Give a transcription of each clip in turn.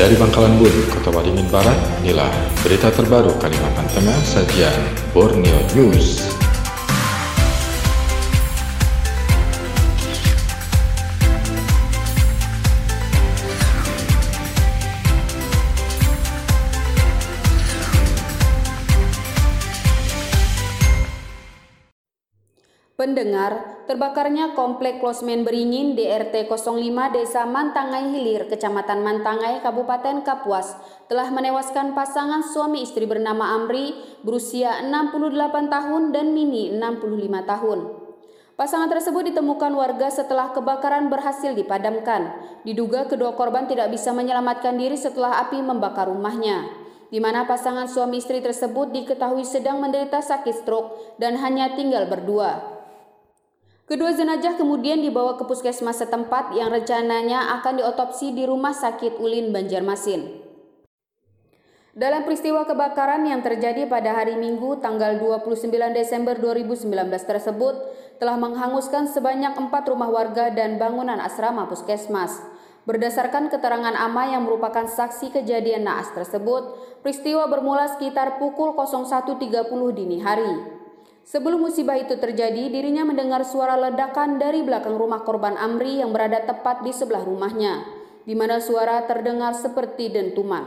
Dari Bangkalan Bun, Kota Waringin Barat, inilah berita terbaru Kalimantan Tengah sajian Borneo News. Pendengar, terbakarnya Komplek Klosmen Beringin DRT 05 Desa Mantangai Hilir, Kecamatan Mantangai, Kabupaten Kapuas, telah menewaskan pasangan suami istri bernama Amri berusia 68 tahun dan Mini 65 tahun. Pasangan tersebut ditemukan warga setelah kebakaran berhasil dipadamkan. Diduga kedua korban tidak bisa menyelamatkan diri setelah api membakar rumahnya di mana pasangan suami istri tersebut diketahui sedang menderita sakit stroke dan hanya tinggal berdua. Kedua jenazah kemudian dibawa ke puskesmas setempat yang rencananya akan diotopsi di Rumah Sakit Ulin Banjarmasin. Dalam peristiwa kebakaran yang terjadi pada hari Minggu tanggal 29 Desember 2019 tersebut telah menghanguskan sebanyak empat rumah warga dan bangunan asrama puskesmas. Berdasarkan keterangan Ama yang merupakan saksi kejadian naas tersebut, peristiwa bermula sekitar pukul 01.30 dini hari. Sebelum musibah itu terjadi, dirinya mendengar suara ledakan dari belakang rumah korban Amri yang berada tepat di sebelah rumahnya, di mana suara terdengar seperti dentuman.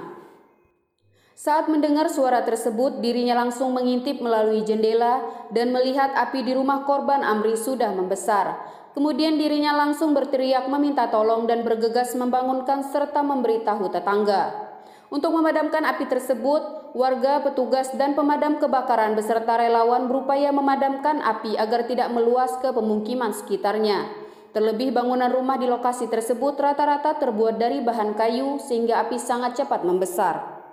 Saat mendengar suara tersebut, dirinya langsung mengintip melalui jendela dan melihat api di rumah korban Amri sudah membesar. Kemudian dirinya langsung berteriak meminta tolong dan bergegas membangunkan serta memberitahu tetangga. Untuk memadamkan api tersebut, warga, petugas, dan pemadam kebakaran beserta relawan berupaya memadamkan api agar tidak meluas ke pemukiman sekitarnya. Terlebih bangunan rumah di lokasi tersebut rata-rata terbuat dari bahan kayu sehingga api sangat cepat membesar.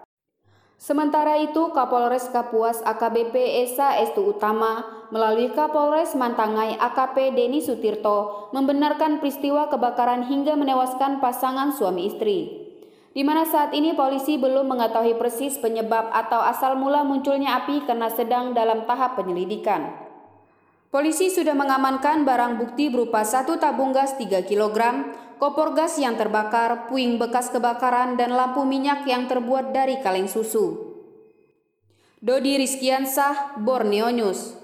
Sementara itu, Kapolres Kapuas AKBP Esa Estu Utama melalui Kapolres Mantangai AKP Deni Sutirto membenarkan peristiwa kebakaran hingga menewaskan pasangan suami istri di mana saat ini polisi belum mengetahui persis penyebab atau asal mula munculnya api karena sedang dalam tahap penyelidikan. Polisi sudah mengamankan barang bukti berupa satu tabung gas 3 kg, kompor gas yang terbakar, puing bekas kebakaran, dan lampu minyak yang terbuat dari kaleng susu. Dodi Rizkiansah, Borneo News